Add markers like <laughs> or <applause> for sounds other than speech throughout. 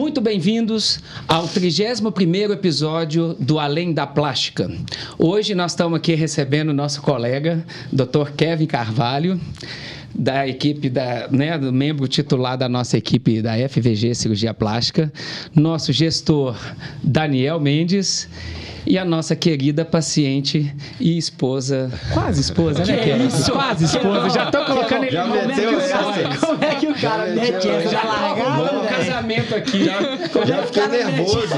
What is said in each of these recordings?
Muito bem-vindos ao 31º episódio do Além da Plástica. Hoje nós estamos aqui recebendo nosso colega, Dr. Kevin Carvalho, da equipe da, né, do membro titular da nossa equipe da FVG Cirurgia Plástica, nosso gestor Daniel Mendes e a nossa querida paciente e esposa, quase esposa, né, Kevin? Isso? Quase esposa. Já tô colocando ele Já como é que meteu o. Como é que o cara Já mete meteu, essa largada? Casamento aqui. Já fiquei nervoso.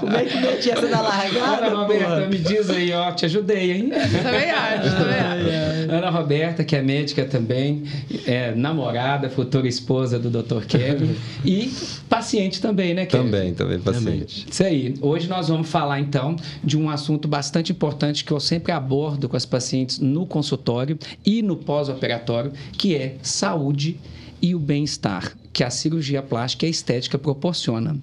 Como é que mete essa da largada, Ana Roberta, me diz aí, ó, te ajudei, hein? Também acho, também acho. Ana Roberta, que é médica também, é namorada, futura esposa do Dr. Kevin e paciente também, né, Kevin? Também, também, paciente. Isso aí. Hoje nós vamos falar então de um assunto bastante importante que eu sempre abordo com as pacientes no consultório e no pós-operatório, que é saúde e o bem-estar que a cirurgia plástica e a estética proporciona.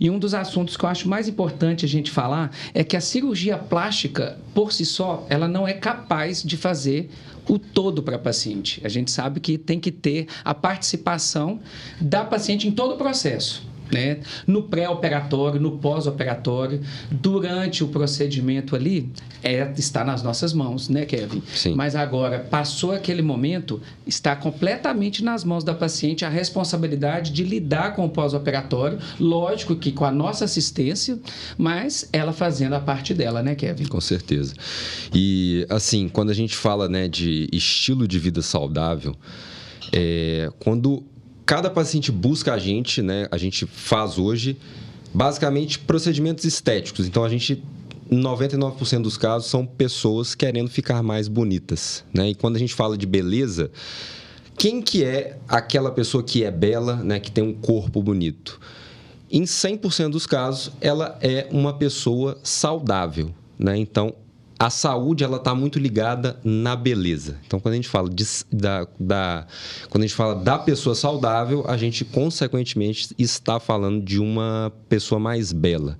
E um dos assuntos que eu acho mais importante a gente falar é que a cirurgia plástica, por si só, ela não é capaz de fazer o todo para a paciente. A gente sabe que tem que ter a participação da paciente em todo o processo. Né? No pré-operatório, no pós-operatório, durante o procedimento ali, é, está nas nossas mãos, né, Kevin? Sim. Mas agora, passou aquele momento, está completamente nas mãos da paciente a responsabilidade de lidar com o pós-operatório, lógico que com a nossa assistência, mas ela fazendo a parte dela, né, Kevin? Com certeza. E, assim, quando a gente fala né, de estilo de vida saudável, é, quando cada paciente busca a gente, né, a gente faz hoje, basicamente, procedimentos estéticos. Então, a gente, em 99% dos casos, são pessoas querendo ficar mais bonitas. Né? E quando a gente fala de beleza, quem que é aquela pessoa que é bela, né, que tem um corpo bonito? Em 100% dos casos, ela é uma pessoa saudável, né? Então, a saúde ela está muito ligada na beleza. Então, quando a gente fala de, da, da- quando a gente fala da pessoa saudável, a gente consequentemente está falando de uma pessoa mais bela.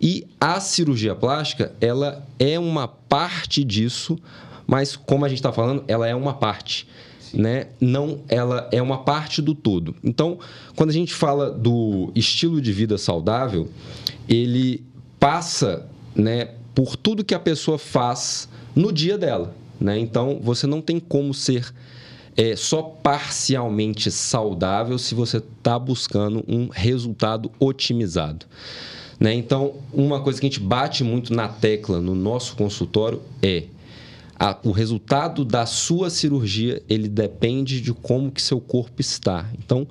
E a cirurgia plástica, ela é uma parte disso, mas como a gente está falando, ela é uma parte né? Não, ela é uma parte do todo. Então, quando a gente fala do estilo de vida saudável, ele passa, né, por tudo que a pessoa faz no dia dela, né? Então, você não tem como ser é, só parcialmente saudável se você está buscando um resultado otimizado. Né? Então, uma coisa que a gente bate muito na tecla no nosso consultório é a- o resultado da sua cirurgia ele depende de como que seu corpo está. Então,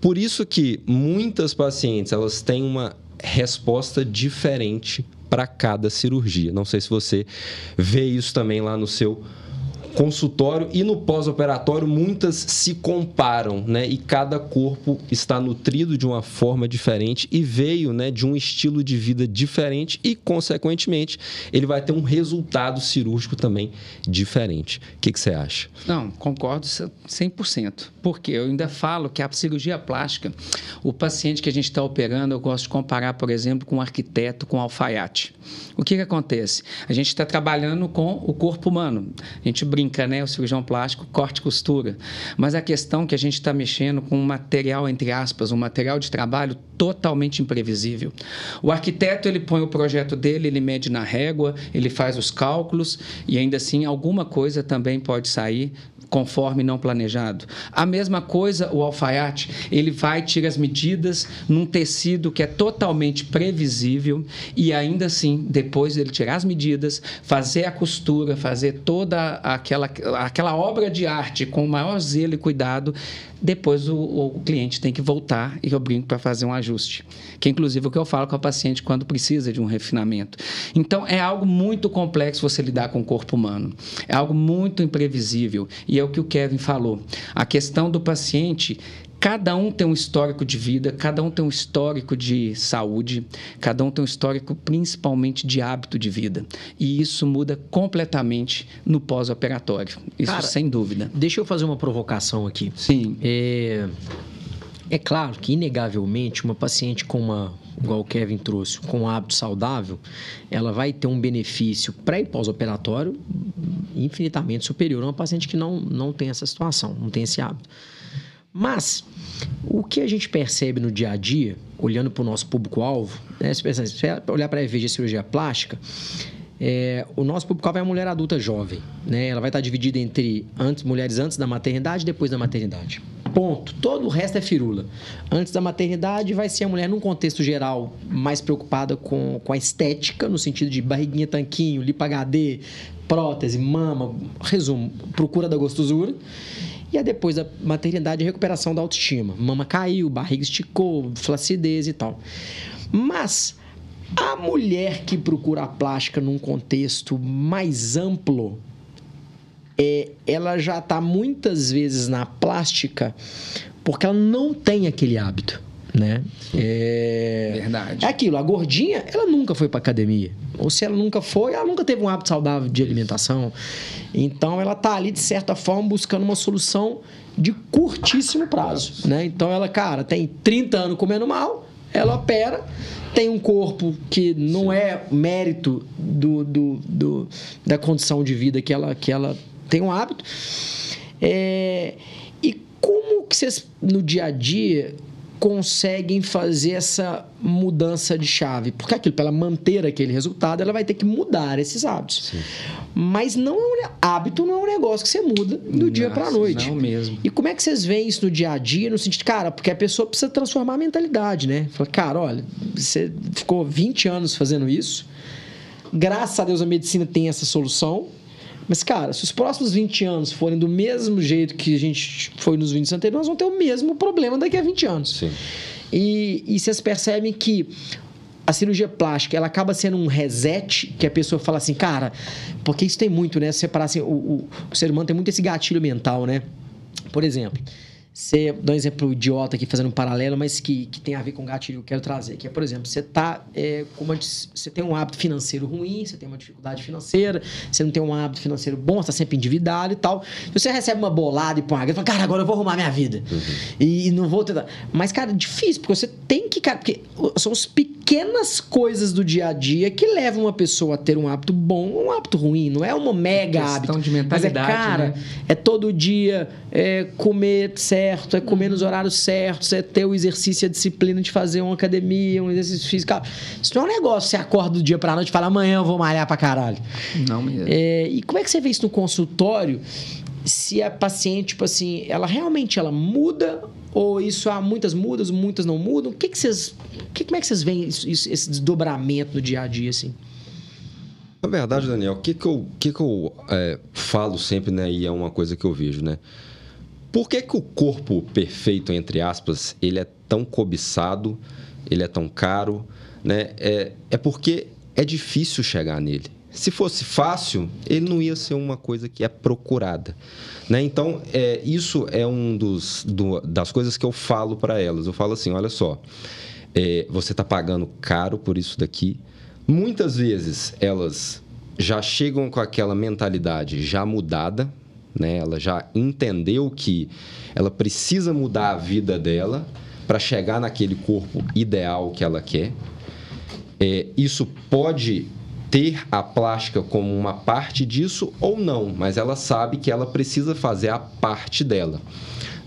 por isso que muitas pacientes elas têm uma resposta diferente para cada cirurgia. Não sei se você vê isso também lá no seu consultório e no pós-operatório muitas se comparam, né? E cada corpo está nutrido de uma forma diferente e veio, né, de um estilo de vida diferente e consequentemente ele vai ter um resultado cirúrgico também diferente. O que, que você acha? Não, concordo 100%. Porque eu ainda falo que a cirurgia plástica, o paciente que a gente está operando, eu gosto de comparar, por exemplo, com um arquiteto, com um alfaiate. O que, que acontece? A gente está trabalhando com o corpo humano. A gente brinca, né? O cirurgião plástico, corte e costura. Mas a questão é que a gente está mexendo com um material, entre aspas, um material de trabalho totalmente imprevisível. O arquiteto, ele põe o projeto dele, ele mede na régua, ele faz os cálculos e ainda assim alguma coisa também pode sair conforme não planejado. A mesma coisa o alfaiate, ele vai tira as medidas num tecido que é totalmente previsível e ainda assim, depois ele tirar as medidas, fazer a costura, fazer toda aquela, aquela obra de arte com o maior zelo e cuidado, depois o, o cliente tem que voltar e eu brinco para fazer um ajuste. Que é inclusive o que eu falo com a paciente quando precisa de um refinamento. Então é algo muito complexo você lidar com o corpo humano. É algo muito imprevisível. E é o que o Kevin falou. A questão do paciente Cada um tem um histórico de vida, cada um tem um histórico de saúde, cada um tem um histórico principalmente de hábito de vida. E isso muda completamente no pós-operatório. Isso Cara, sem dúvida. Deixa eu fazer uma provocação aqui. Sim. É, é claro que, inegavelmente, uma paciente com uma, igual o Kevin trouxe, com um hábito saudável, ela vai ter um benefício pré e pós-operatório infinitamente superior a uma paciente que não, não tem essa situação, não tem esse hábito. Mas o que a gente percebe no dia a dia, olhando para o nosso público-alvo, né? se pensa, se olhar para a EVG cirurgia plástica, é, o nosso público-alvo é a mulher adulta jovem. Né? Ela vai estar dividida entre antes, mulheres antes da maternidade e depois da maternidade. Ponto. Todo o resto é firula. Antes da maternidade, vai ser a mulher, num contexto geral, mais preocupada com, com a estética, no sentido de barriguinha, tanquinho, lipa HD, prótese, mama, resumo, procura da gostosura. E a depois da maternidade, a recuperação da autoestima. Mama caiu, barriga esticou, flacidez e tal. Mas a mulher que procura a plástica num contexto mais amplo, é, ela já está muitas vezes na plástica porque ela não tem aquele hábito, né? É, Verdade. é aquilo, a gordinha, ela nunca foi para academia. Ou se ela nunca foi, ela nunca teve um hábito saudável de alimentação. Então ela tá ali de certa forma buscando uma solução de curtíssimo prazo, né? Então ela, cara, tem 30 anos comendo mal, ela opera, tem um corpo que não é mérito do, do, do- da condição de vida que ela, que ela tem um hábito. É, e como que vocês, no dia a dia, conseguem fazer essa mudança de chave? Porque aquilo, para ela manter aquele resultado, ela vai ter que mudar esses hábitos. Mas não é um, hábito não é um negócio que você muda do dia para a Nossa, noite. Não mesmo. E como é que vocês veem isso no dia a dia, no sentido, cara, porque a pessoa precisa transformar a mentalidade, né? Fala, cara, olha, você ficou 20 anos fazendo isso, graças a Deus a medicina tem essa solução, mas, cara, se os próximos 20 anos forem do mesmo jeito que a gente foi nos 20 anteriores, nós vamos ter o mesmo problema daqui a 20 anos. Sim. E, e vocês percebem que a cirurgia plástica ela acaba sendo um reset que a pessoa fala assim, cara, porque isso tem muito, né? Separar assim, o, o, o ser humano tem muito esse gatilho mental, né? Por exemplo, você dá um exemplo idiota aqui fazendo um paralelo, mas que, que tem a ver com o gatilho que eu quero trazer, que é, por exemplo, você tá é, com uma, você tem um hábito financeiro ruim, você tem uma dificuldade financeira, você não tem um hábito financeiro bom, você tá sempre endividado e tal. Você recebe uma bolada e põe uma grana, fala, cara, agora eu vou arrumar minha vida. E, e não vou tentar. Mas, cara, é difícil, porque você tem que. Cara, porque são as pequenas coisas do dia a dia que levam uma pessoa a ter um hábito bom ou um hábito ruim. Não é uma mega questão hábito. de Mas é, mentalidade, cara, né? é todo dia é, comer certo, é comer nos horários certos, é ter o exercício e a disciplina de fazer uma academia, um exercício físico. Isso não é um negócio você acorda do dia pra noite e fala amanhã eu vou malhar pra caralho. Não mesmo. É, e como é que você vê isso no consultório? Se a paciente, tipo assim, ela realmente ela muda ou isso há muitas mudas, muitas não mudam? O que, que vocês, que, como é que vocês veem isso- isso- esse desdobramento no dia a dia assim? Na verdade, Daniel, o que, que eu, o que que eu é, falo sempre, né? E é uma coisa que eu vejo, né? Por que, que o corpo perfeito, entre aspas, ele é tão cobiçado, ele é tão caro, né? É, é porque é difícil chegar nele. Se fosse fácil, ele não ia ser uma coisa que é procurada. Né? Então, é, isso é um dos do- das coisas que eu falo para elas. Eu falo assim, olha só, é, você está pagando caro por isso daqui. Muitas vezes elas já chegam com aquela mentalidade já mudada, né? Ela já entendeu que ela precisa mudar a vida dela para chegar naquele corpo ideal que ela quer. É, isso pode ter a plástica como uma parte disso ou não, mas ela sabe que ela precisa fazer a parte dela,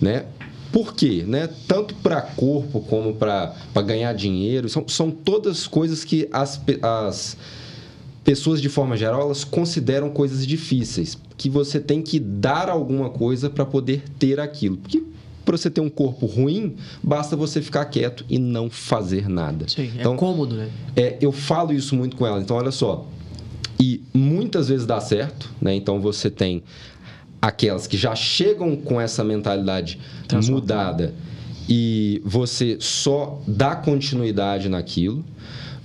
né? Por quê? Né? Tanto para corpo como para ganhar dinheiro, são, são todas coisas que as, as pessoas, de forma geral, elas consideram coisas difíceis, que você tem que dar alguma coisa para poder ter aquilo. Porque para você ter um corpo ruim, basta você ficar quieto e não fazer nada. Sim, é Então, cômodo, né? é, eu falo isso muito com ela. Então, olha só. E muitas vezes dá certo, né? Então, você tem aquelas que já chegam com essa mentalidade mudada e você só dá continuidade naquilo.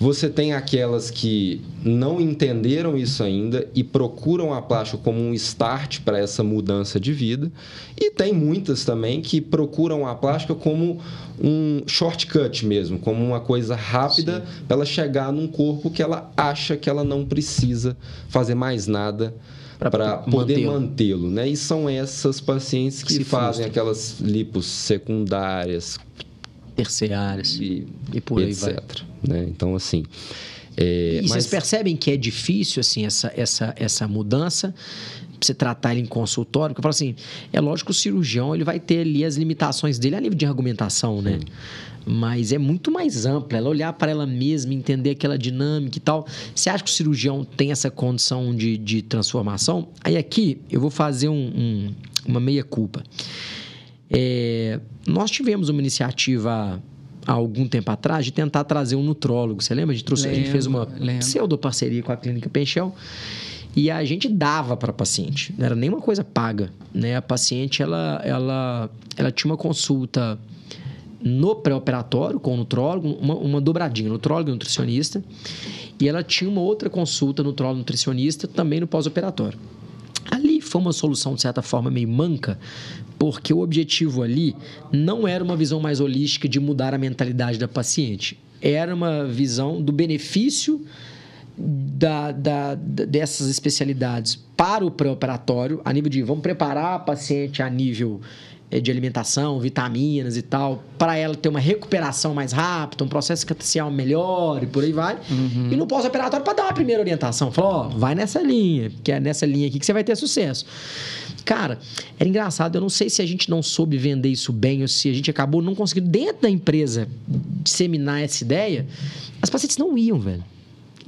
Você tem aquelas que não entenderam isso ainda e procuram a plástica como um start para essa mudança de vida. E tem muitas também que procuram a plástica como um shortcut mesmo, como uma coisa rápida para ela chegar num corpo que ela acha que ela não precisa fazer mais nada para poder mantê-lo. né? E são essas pacientes que, Que fazem frustram. aquelas lipos secundárias, Terciárias. e, E por aí etc. vai. Né? Então, assim. é, E mas- vocês percebem que é difícil assim essa, essa, essa mudança? você tratar ele em consultório, que eu falo assim, é lógico que o cirurgião ele vai ter ali as limitações dele a nível de argumentação, né? Mas é muito mais ampla, ela olhar para ela mesma, entender aquela dinâmica e tal. Você acha que o cirurgião tem essa condição de, de transformação? Aí aqui eu vou fazer um, um, uma meia-culpa. É, nós tivemos uma iniciativa há algum tempo atrás de tentar trazer um nutrólogo. Você lembra? A gente, trouxe, lembro, a gente fez uma pseudo-parceria com a Clínica Penchel e a gente dava para a paciente. Não era nenhuma coisa paga. Né? A paciente ela, ela, ela tinha uma consulta no pré-operatório com o nutrólogo, uma, uma dobradinha, nutrólogo e nutricionista. E ela tinha uma outra consulta nutrólogo nutricionista também no pós-operatório. Ali foi uma solução, de certa forma, meio manca, porque o objetivo ali não era uma visão mais holística de mudar a mentalidade da paciente. Era uma visão do benefício da, da, dessas especialidades para o pré-operatório, a nível de vamos preparar a paciente a nível é, de alimentação, vitaminas e tal, para ela ter uma recuperação mais rápida, um processo cicatricial melhor e por aí vai. Uhum. E no pós-operatório para dar uma primeira orientação. Falou, ó, vai nessa linha, que é nessa linha aqui que você vai ter sucesso. Cara, era engraçado, eu não sei se a gente não soube vender isso bem ou se a gente acabou não conseguindo, dentro da empresa, disseminar essa ideia. As pacientes não iam, velho.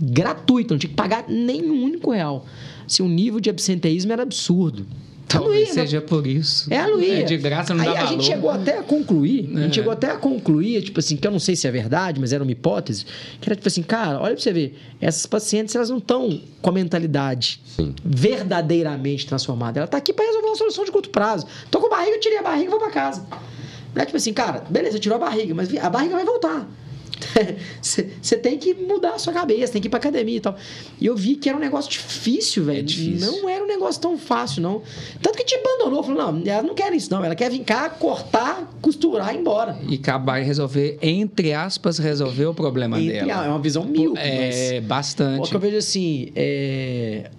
Gratuito, não tinha que pagar nenhum único real. Assim, o nível de absenteísmo era absurdo. Talvez seja por isso. É a Luísa. É de graça, não Aí dá a valor. gente chegou até a concluir, é. a gente é. chegou até a concluir, tipo assim, que eu não sei se é verdade, mas era uma hipótese, que era tipo assim, cara, olha pra você ver, essas pacientes, elas não estão com a mentalidade Sim. verdadeiramente transformada. Ela tá aqui para resolver uma solução de curto prazo. Tô com barriga, eu tirei a barriga e vou para casa. Não é tipo assim, cara, beleza, tirou a barriga, mas a barriga vai voltar. <laughs> Você tem que mudar a sua cabeça, tem que ir pra academia e tal. E eu vi que era um negócio difícil, velho. É não era um negócio tão fácil, não. Tanto que te abandonou. Falou, não, ela não quer isso, não. Ela quer vir cá, cortar, costurar e ir embora. E acabar e resolver, entre aspas, resolver o problema entre, dela. É uma visão mil. É, bastante. Porque eu vejo assim, é,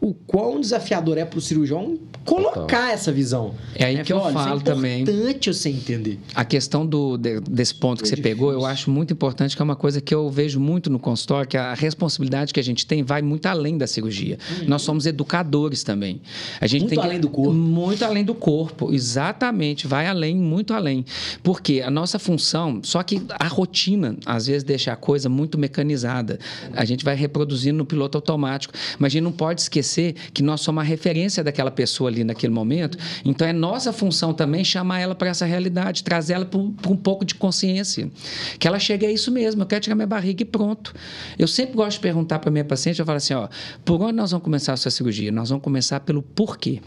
o quão desafiador é pro cirurgião colocar Total. essa visão. É aí é, que eu olha, falo também. É importante você entender. A questão do, de, desse ponto que é você difícil. pegou, eu acho muito importante, que é uma coisa que eu vejo muito no consultório, que a responsabilidade que a gente tem vai muito além da cirurgia. Hum. Nós somos educadores também. A gente muito tem além do corpo. Muito além do corpo, exatamente. Vai além, muito além. Porque a nossa função, só que a rotina, às vezes, deixa a coisa muito mecanizada. A gente vai reproduzindo no piloto automático. Mas a gente não pode esquecer que nós somos a referência daquela pessoa ali naquele momento. Então é nossa função também chamar ela para essa realidade, trazer ela para um pouco de consciência. Que ela chegue a isso mesmo, eu quero tirar minha barriga e pronto. Eu sempre gosto de perguntar para minha paciente, eu falo assim, ó, por onde nós vamos começar a sua cirurgia? Nós vamos começar pelo porquê.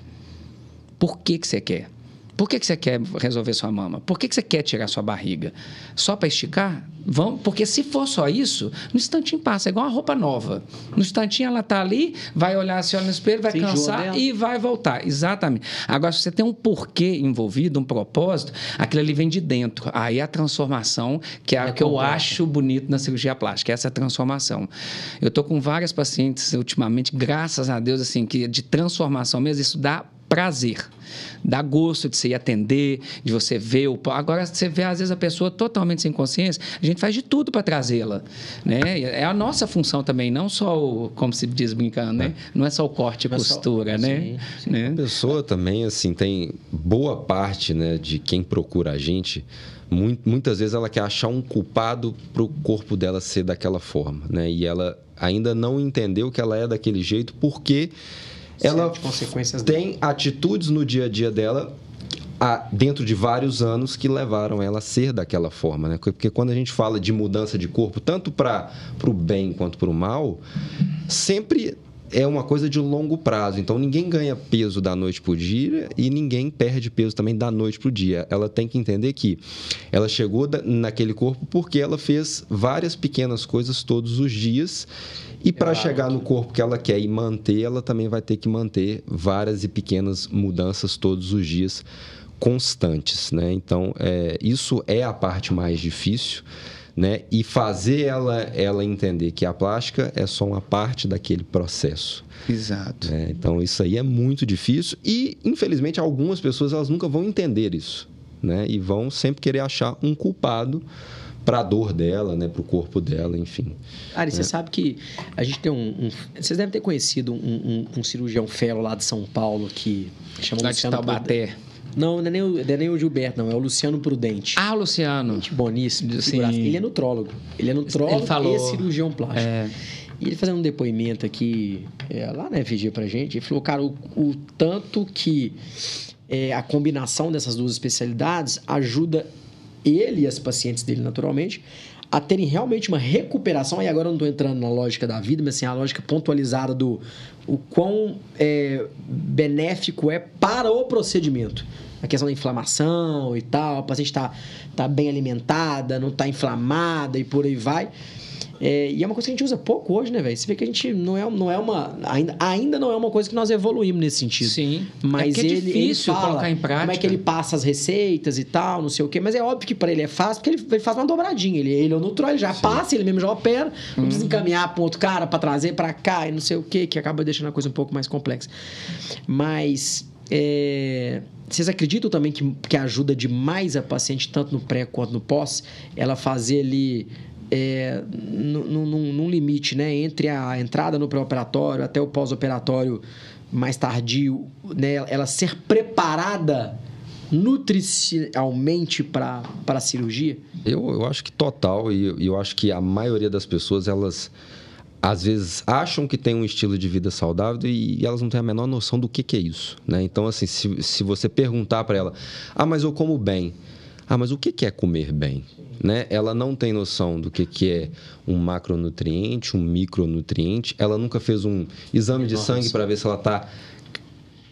Por que, que você quer? Por que, que você quer resolver sua mama? Por que, que você quer tirar sua barriga? Só para esticar? Vamos, porque se for só isso, no instantinho passa, é igual uma roupa nova. No instantinho ela está ali, vai olhar assim, olha no espelho, vai cansar e vai voltar. Exatamente. Agora, se você tem um porquê envolvido, um propósito, aquilo ali vem de dentro. Aí a transformação, que é a é que eu acho bonito na cirurgia plástica, essa transformação. Eu estou com várias pacientes ultimamente, graças a Deus, assim, que de transformação mesmo, isso dá prazer. Dá gosto de você ir atender, de você ver o. Agora, você vê, às vezes, a pessoa totalmente sem consciência, a gente faz de tudo para trazê-la. Né? É a nossa função também, não só o, como se diz brincando, né? Não é só o corte e costura, só, né? Sim, sim. né? A pessoa também, assim, tem boa parte né, de quem procura a gente muitas vezes ela quer achar um culpado para o corpo dela ser daquela forma, né? E ela ainda não entendeu que ela é daquele jeito porque ela tem atitudes no dia a dia dela dentro de vários anos que levaram ela a ser daquela forma, né? Porque quando a gente fala de mudança de corpo, tanto para o bem quanto para o mal, sempre é uma coisa de longo prazo. Então ninguém ganha peso da noite para o dia e ninguém perde peso também da noite para o dia. Ela tem que entender que ela chegou naquele corpo porque ela fez várias pequenas coisas todos os dias e para chegar no corpo que ela quer e manter, ela também vai ter que manter várias e pequenas mudanças todos os dias constantes, né? Então, é, isso é a parte mais difícil, né? E fazer ela, ela entender que a plástica é só uma parte daquele processo. Exato. Né? Então, isso aí é muito difícil e, infelizmente, algumas pessoas elas nunca vão entender isso, né? E vão sempre querer achar um culpado para a dor dela, né, para o corpo dela, enfim. Ari, você sabe que a gente tem um, um- Vocês devem ter conhecido um, um- um cirurgião fellow lá de São Paulo que chama Lá de Luciano Taubaté. Prudente. Não, não é, nem o, não é nem o Gilberto, não. É o Luciano Prudente. Ah, Luciano. Gente boníssimo. Sim. Ele é nutrólogo. Ele é nutrólogo Ele falou- e cirurgião plástico. É. E ele fazendo um depoimento aqui, é, lá na FG pra gente, ele falou, cara, o, o tanto que é, a combinação dessas duas especialidades ajuda ele e as pacientes dele, naturalmente, a terem realmente uma recuperação. E agora eu não estou entrando na lógica da vida, mas assim, a lógica pontualizada do o quão é, benéfico é para o procedimento. A questão da inflamação e tal, a paciente está tá bem alimentada, não está inflamada e por aí vai. É, e é uma coisa que a gente usa pouco hoje, né, velho? Você vê que a gente não é, não é uma. Ainda, ainda não é uma coisa que nós evoluímos nesse sentido. Sim. Mas é é ele, difícil ele fala colocar em prática. Como é que ele passa as receitas e tal, não sei o quê. Mas é óbvio que para ele é fácil, porque ele, ele faz uma dobradinha. Ele, ele é o neutral, ele já passa, ele mesmo já opera. Não Uhum. precisa encaminhar para outro cara para trazer para cá e não sei o quê, que acaba deixando a coisa um pouco mais complexa. Mas. é, Vocês acreditam também que, que ajuda demais a paciente, tanto no pré quanto no pós, ela fazer ali é, num, num- limite, né? Entre a entrada no pré-operatório até o pós-operatório mais tardio, né? Ela ser preparada nutricionalmente para a cirurgia? Eu, eu acho que total, e eu, eu acho que a maioria das pessoas, elas às vezes acham que tem um estilo de vida saudável e, elas não têm a menor noção do que, que é isso. Né? Então, assim, se, se você perguntar para ela, ah, mas eu como bem. Ah, mas o que, é comer bem? Né? Ela não tem noção do que, que é um macronutriente, um micronutriente. Ela nunca fez um exame de sangue para ver se ela está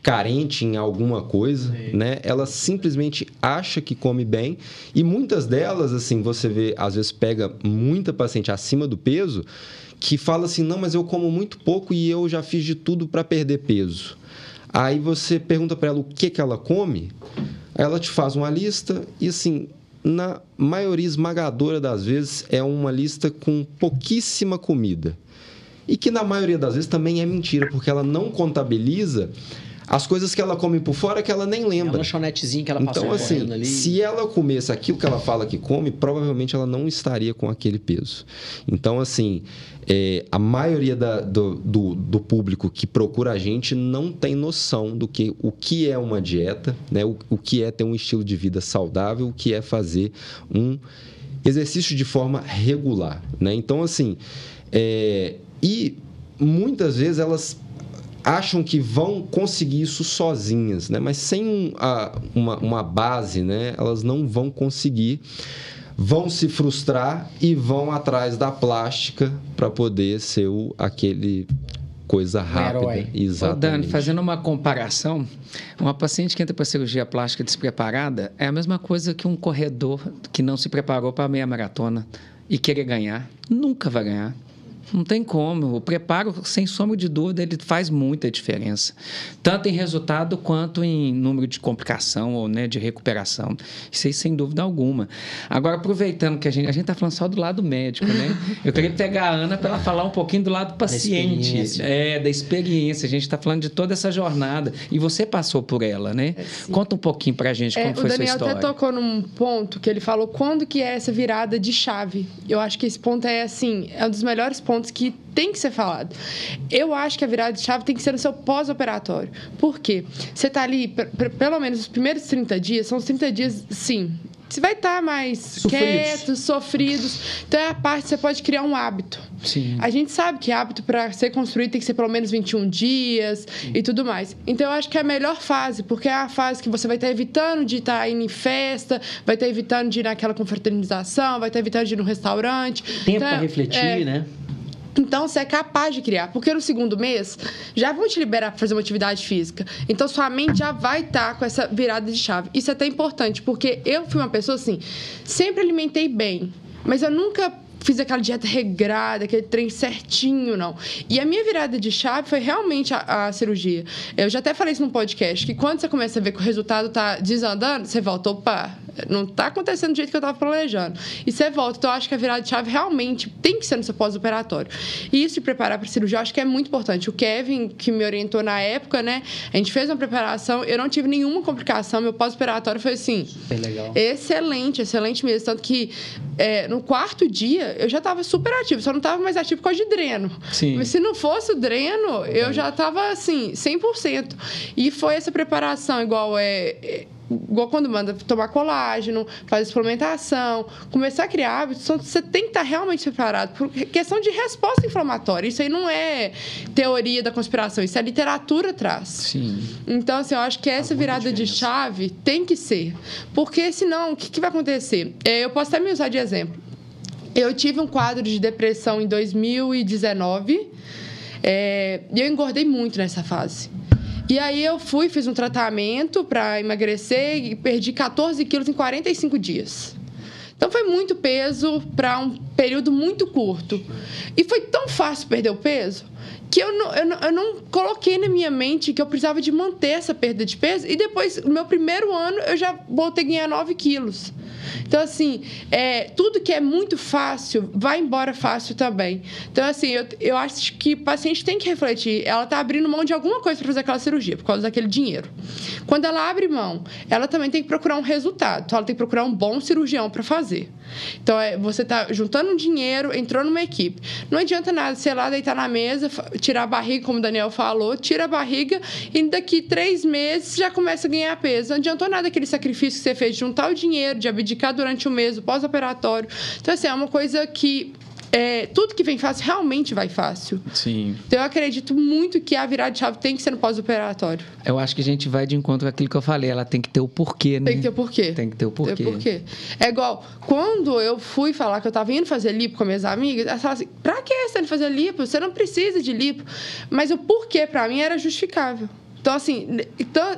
carente em alguma coisa, né? Ela simplesmente acha que come bem e muitas delas, assim, você vê, às vezes pega muita paciente acima do peso que fala assim, não, mas eu como muito pouco e eu já fiz de tudo para perder peso. Aí você pergunta para ela o que que ela come, ela te faz uma lista e assim, na maioria esmagadora das vezes é uma lista com pouquíssima comida. E que na maioria das vezes também é mentira, porque ela não contabiliza as coisas que ela come por fora que ela nem É lembra. lanchonetezinha que ela passou Então, assim, ali. se ela comesse aquilo que ela fala que come, provavelmente ela não estaria com aquele peso. Então, assim, é, a maioria da- do, do- do público que procura a gente não tem noção do que o que é uma dieta, né? o, o que é ter um estilo de vida saudável, o que é fazer um exercício de forma regular. Né? Então, assim, é, e muitas vezes elas acham que vão conseguir isso sozinhas, né? Mas sem um- a- uma, uma base, né? Elas não vão conseguir, vão se frustrar e vão atrás da plástica para poder ser o, aquele coisa rápida. herói. Ô, Exatamente. Dani, fazendo uma comparação, uma paciente que entra para cirurgia plástica despreparada é a mesma coisa que um corredor que não se preparou para a meia maratona e querer ganhar. Nunca vai ganhar. Não tem como. O preparo, sem sombra de dúvida, ele faz muita diferença. Tanto em resultado quanto em número de complicação ou né, de recuperação. Isso aí, sem dúvida alguma. Agora, aproveitando que a gente a está falando só do lado médico, né? <laughs> Eu queria pegar a Ana para ela falar um pouquinho do lado paciente. experiência. É, da experiência. A gente está falando de toda essa jornada. E você passou por ela, né? Conta um pouquinho para a gente É, como o foi Daniel sua história. até tocou num ponto que ele falou quando que é essa virada de chave. Eu acho que esse ponto é assim, é um dos melhores pontos que tem que ser falado. Eu acho que a virada de chave tem que ser no seu pós-operatório. Por quê? Você tá ali, pelo menos os primeiros 30 dias, são os 30 dias, sim. Você vai estar mais Sofridos. quieto, sofridos. Então é a parte que você pode criar um hábito. Sim. A gente sabe que hábito para ser construído tem que ser pelo menos 21 dias e tudo mais. Então eu acho que é a melhor fase, porque é a fase que você vai estar evitando de estar indo em festa, vai estar evitando de ir naquela confraternização, vai estar evitando de ir no restaurante. Tempo Então, para refletir, é, né? Então, você é capaz de criar. Porque no segundo mês, já vão te liberar para fazer uma atividade física. Então, sua mente já vai estar com essa virada de chave. Isso é até importante, porque eu fui uma pessoa assim, sempre alimentei bem, mas eu nunca fiz aquela dieta regrada, aquele trem certinho, não. E a minha virada de chave foi realmente a, a cirurgia. Eu já até falei isso num podcast, que quando você começa a ver que o resultado tá desandando, você volta, opa, Não tá acontecendo do jeito que eu tava planejando. E você volta. Então, eu acho que a virada de chave realmente tem que ser no seu pós-operatório. E isso de preparar para cirurgia, eu acho que é muito importante. O Kevin, que me orientou na época, né? A gente fez uma preparação, eu não tive nenhuma complicação. Meu pós-operatório foi assim. Bem legal. Excelente, excelente mesmo. Tanto que é, no quarto dia eu já estava super ativo, só não estava mais ativo por causa de dreno. Sim. Mas se não fosse o dreno, eu já estava assim, 100%. E foi essa preparação, igual é. Igual quando manda tomar colágeno, fazer suplementação, começar a criar hábitos, então você tem que estar realmente preparado por questão de resposta inflamatória. Isso aí não é teoria da conspiração, isso é literatura atrás. Sim. Então, assim, eu acho que essa virada de chave tem que ser. Porque senão, o que, que vai acontecer? É, eu posso até me usar de exemplo. Eu tive um quadro de depressão em 2019 é, e eu engordei muito nessa fase. E aí eu fui, fiz um tratamento para emagrecer e perdi 14 quilos em 45 dias. Então foi muito peso para um período muito curto. E foi tão fácil perder o peso que eu não, eu, não, eu não coloquei na minha mente que eu precisava de manter essa perda de peso. E depois, no meu primeiro ano, eu já voltei a ganhar 9 quilos. Então, assim, é, tudo que é muito fácil, vai embora fácil também. Então, assim, eu, eu acho que o paciente tem que refletir. Ela está abrindo mão de alguma coisa para fazer aquela cirurgia, por causa daquele dinheiro. Quando ela abre mão, ela também tem que procurar um resultado. Então, ela tem que procurar um bom cirurgião para fazer. Então, é, você está juntando dinheiro, entrou numa equipe. Não adianta nada, sei lá, deitar na mesa, tirar a barriga, como o Daniel falou, tira a barriga e daqui três meses já começa a ganhar peso. Não adiantou nada aquele sacrifício que você fez de juntar o dinheiro, de abdicar durante o mês, o pós-operatório. Então, assim, é uma coisa que é, tudo que vem fácil realmente vai fácil. Sim. Então eu acredito muito que a virada de chave tem que ser no pós-operatório. Eu acho que a gente vai de encontro com aquilo que eu falei. Ela tem que ter o porquê, né? Tem que ter o porquê. Tem que ter o porquê. Tem o porquê. É igual, quando eu fui falar que eu tava indo fazer lipo com minhas amigas, elas falaram assim: pra que você tá indo fazer lipo? Você não precisa de lipo. Mas o porquê pra mim era justificável. Então, assim, então,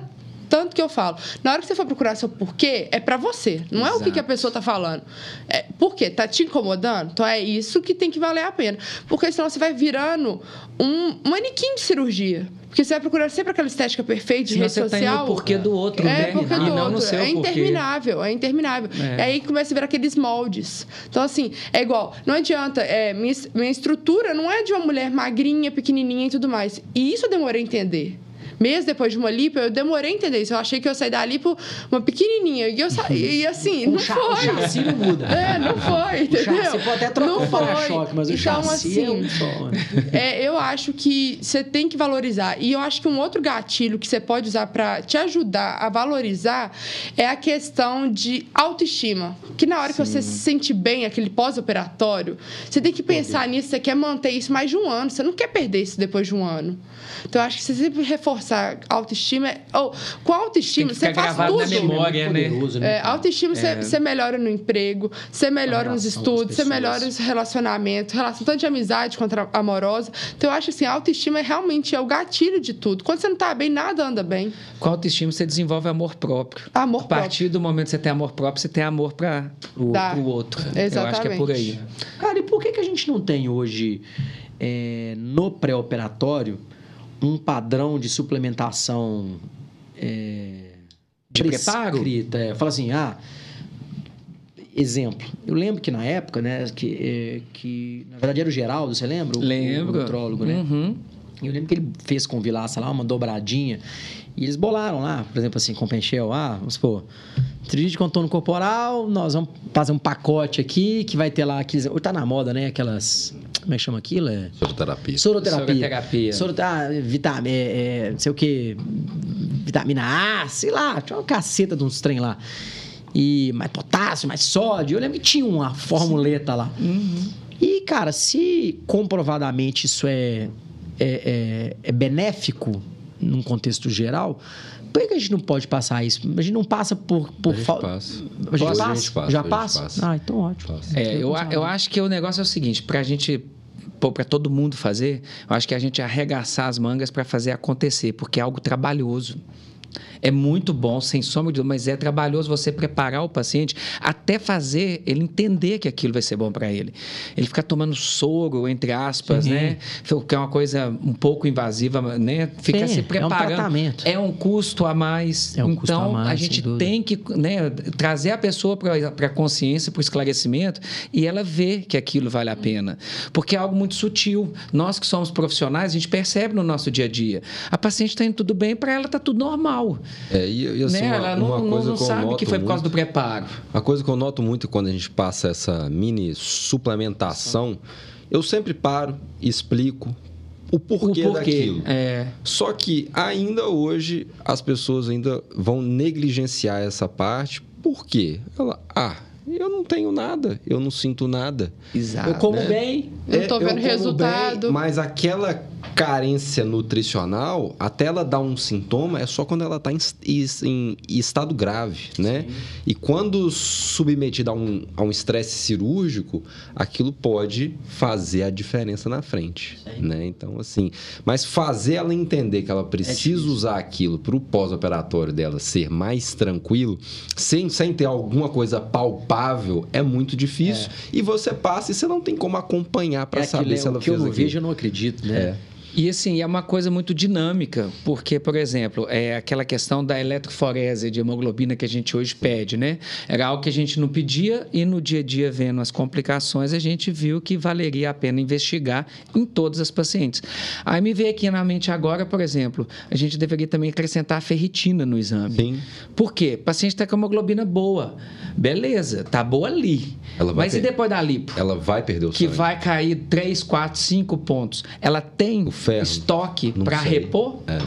tanto que eu falo, na hora que você for procurar seu porquê, é para você, não é o que, que a pessoa tá falando. É, por quê? Tá te incomodando? Então é isso que tem que valer a pena. Porque senão você vai virando um manequim de cirurgia. Porque você vai procurar sempre aquela estética perfeita de rede você tá indo social. no porquê do outro, é, né? Porquê E do não outro. é interminável, é interminável. É. E aí começa a ver aqueles moldes. Então, assim, é igual, não adianta, é, minha, minha estrutura não é de uma mulher magrinha, pequenininha e tudo mais. E isso eu demorei a entender. Mesmo depois de uma lipo, eu demorei a entender isso. Eu achei que eu ia sair da lipo uma pequenininha. E, eu sa... e assim, O não cha- foi. o chassi não muda. É, não foi, entendeu? Você pode até trocar não o para-choque, foi. mas o então, chassi é assim, um só. é, eu acho que você tem que valorizar. E eu acho que um outro gatilho que você pode usar para te ajudar a valorizar é a questão de autoestima. Que na hora que você se sente bem, aquele pós-operatório, você tem que pensar nisso, você quer manter isso mais de um ano, você não quer perder isso depois de um ano. Então, eu acho que você sempre reforçar a autoestima. é- Ou, com autoestima, você faz tudo. memória, né? É, né? cara? autoestima, você, você melhora no emprego, você melhora nos estudos, você melhora nos relacionamentos, relação tanto de amizade quanto amorosa. Então, eu acho assim, a autoestima é realmente é o gatilho de tudo. Quando você não tá bem, nada anda bem. Com a autoestima, você desenvolve amor próprio. Amor a partir do momento que você tem amor próprio, você tem amor para o Dá. outro. Eu acho que é por aí. Cara, e por que, que a gente não tem hoje, é, no pré-operatório, um padrão de suplementação é, De prescrita? É, fala assim, ah, exemplo. Eu lembro que na época, né, que, é, que na verdade era o Geraldo, você lembra? O- Lembro. O nutrólogo, né? Uhum. Eu lembro que ele fez com o Vilaça lá uma dobradinha. E eles bolaram lá, por exemplo, assim, com o Penchel. Ah, vamos supor, de contorno corporal, nós vamos fazer um pacote aqui que vai ter lá aqueles. Hoje tá na moda, né? Aquelas. Como é que chama aquilo? É. Soroterapia. Soroterapia. Soroterapia. Sorot- ah, vitamina. É, é, não sei o que. Vitamina A, sei lá. Tinha uma caceta de uns trem lá. E mais potássio, mais sódio. Eu lembro que tinha uma formuleta lá. E, cara, se comprovadamente isso é, é, é, é benéfico num contexto geral, por que a gente não pode passar isso? A gente não passa por. por A gente fal- passa. A gente passa? a gente passa, Já passa? passa. Ah, então ótimo. É, eu, a- eu acho que o negócio é o seguinte, para a gente, para todo mundo fazer, eu acho que a gente arregaçar as mangas para fazer acontecer, porque é algo trabalhoso. É muito bom, sem sombra de dúvida, mas é trabalhoso você preparar o paciente até fazer ele entender que aquilo vai ser bom para ele. Ele ficar tomando soro, entre aspas, Sim. né? Que é uma coisa um pouco invasiva, né? Ficar Sim, se é um preparando. tratamento. É um custo a mais. É um então, custo a mais, a gente tem que né, trazer a pessoa para a consciência, para o esclarecimento e ela ver que aquilo vale a pena. Porque é algo muito sutil. Nós que somos profissionais, a gente percebe no nosso dia a dia. A paciente está indo tudo bem, para ela está tudo normal. É, e, e assim, né? uma, ela não, uma não- coisa não que eu sabe que foi por causa do preparo. A coisa que eu noto muito quando a gente passa essa mini suplementação, eu sempre paro e explico o porquê, o porquê. daquilo. É. Só que ainda hoje as pessoas ainda vão negligenciar essa parte. Por quê? Ela, ah, eu não tenho nada, eu não sinto nada. Exato. Eu como né? bem. Não tô eu vendo como resultado. bem, mas aquela carência nutricional, até ela dar um sintoma, é só quando ela está em, em- estado grave, né? E quando submetida a um a um estresse cirúrgico, aquilo pode fazer a diferença na frente, né? Então, assim, mas fazer ela entender que ela precisa usar aquilo para o pós-operatório dela ser mais tranquilo, sem, sem ter alguma coisa palpável, é muito difícil. E você passa e você não tem como acompanhar para É aquilo, saber é se ela o que eu fez não aquilo. vejo, eu não acredito, né? E assim, é uma coisa muito dinâmica, porque, por exemplo, é aquela questão da eletroforese de hemoglobina que a gente hoje pede, né? Era algo que a gente não pedia e no dia a dia, vendo as complicações, a gente viu que valeria a pena investigar em todas as pacientes. Aí me veio aqui na mente agora, por exemplo, a gente deveria também acrescentar a ferritina no exame. Sim. Por quê? O paciente está com hemoglobina boa. Beleza, tá boa ali. Ela vai Mas e per- depois da lipo? Ela vai perder o que sangue. vai cair 3, 4, 5 pontos. Ela tem O ferro. estoque para repor? É.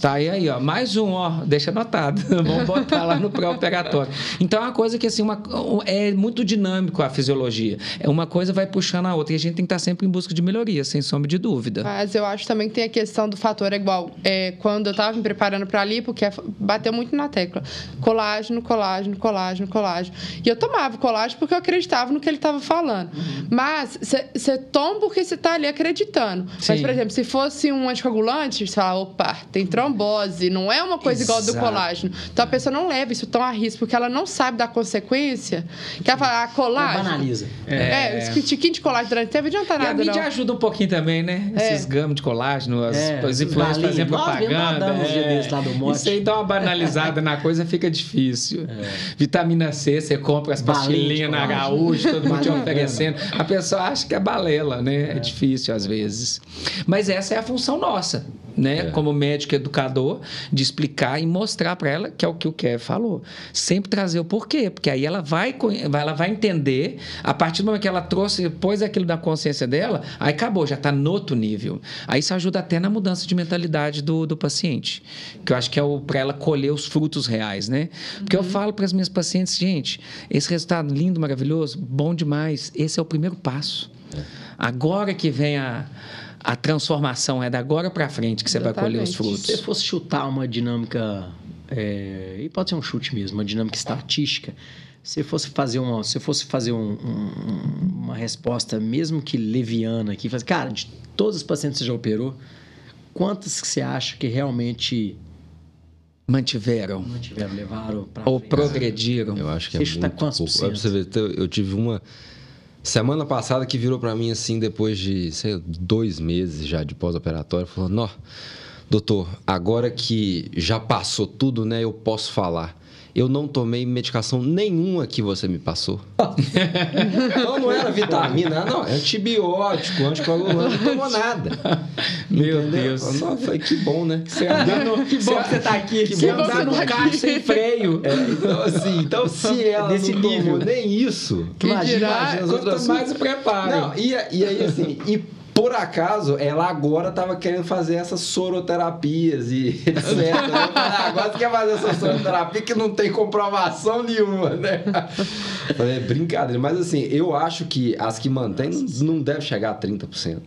Tá aí, aí, ó. Mais um, ó. Deixa anotado. <laughs> Vamos botar lá no pré-operatório. Então é uma coisa que, assim, uma, é muito dinâmico a fisiologia. É uma coisa vai puxando a outra. E a gente tem que estar sempre em busca de melhoria, sem sombra de dúvida. Mas eu acho também que tem a questão do fator é igual. É, quando eu tava me preparando para lipo, que é, bateu muito na tecla. Colágeno, colágeno, colágeno, colágeno. E eu tomava colágeno porque eu acreditava no que ele estava falando. Mas você toma porque você tá ali acreditando. Mas, Sim. por exemplo, se fosse um anticoagulante, você fala, opa, tem trombose. Não é uma coisa igual a do Exato. colágeno. Então a pessoa não leva isso tão a risco, porque ela não sabe da consequência. Que ela fala, ah, colágeno. Banaliza. É, esse tiquinho de colágeno durante não adianta E a nada, mídia não. ajuda um pouquinho também, né? É. Esses gamos de colágeno, as, É, as influências fazendo Nós propaganda. um dia é. desse lá do Mote. Isso aí dá uma banalizada na coisa, fica difícil. É. Vitamina C, você compra as pastilhinhas na. Araújo, todo mundo te oferecendo. A pessoa acha que é balela, né? É. difícil às vezes. Mas essa é a função nossa, né? É. Como médico educador, de explicar e mostrar para ela que é o que o Kev falou. Sempre trazer o porquê, porque aí ela vai, ela vai entender, a partir do momento que ela trouxe, pôs aquilo da consciência dela, aí acabou, já está no outro nível. Aí isso ajuda até na mudança de mentalidade do, do paciente, que eu acho que é para ela colher os frutos reais, né? Porque eu falo para as minhas pacientes, gente, esse resultado lindo, maravilhoso, bom demais, esse é o primeiro passo. Agora que vem a, a transformação, é da agora para frente que você vai colher os Exatamente. frutos. Se você fosse chutar uma dinâmica, é, e pode ser um chute mesmo, uma dinâmica estatística, se fosse fazer uma, se fosse fazer um- um- uma resposta, mesmo que leviana aqui, faz, cara, de todos os pacientes que você já operou, quantas que você acha que realmente Mantiveram mantiveram, levaram para ou progrediram. Eu acho que Você é muito pouco. você ver, eu- eu tive uma semana passada que virou pra mim assim, depois de sei, dois meses já de pós-operatório, falou: Nó, doutor, agora que já passou tudo, né, eu posso falar. Eu não tomei medicação nenhuma que você me passou. <laughs> então não era vitamina, não, é antibiótico, anticoagulante, não tomou nada. Meu Entendeu? Deus. Não, foi que bom, né? Você andando, que bom que você tá aqui. Que Que bom num tá carro aqui. sem freio. É, então, assim, então se ela Desse não tomou nível. nem isso, Que dirá, as Quanto mais o preparo. Não, e, e aí assim, e por acaso ela agora tava querendo fazer essas soroterapias e <laughs> etc. Ah, agora você quer fazer essa soroterapia que não tem comprovação nenhuma, né? É brincadeira, mas assim, eu acho que as que mantêm não, não deve chegar a 30%.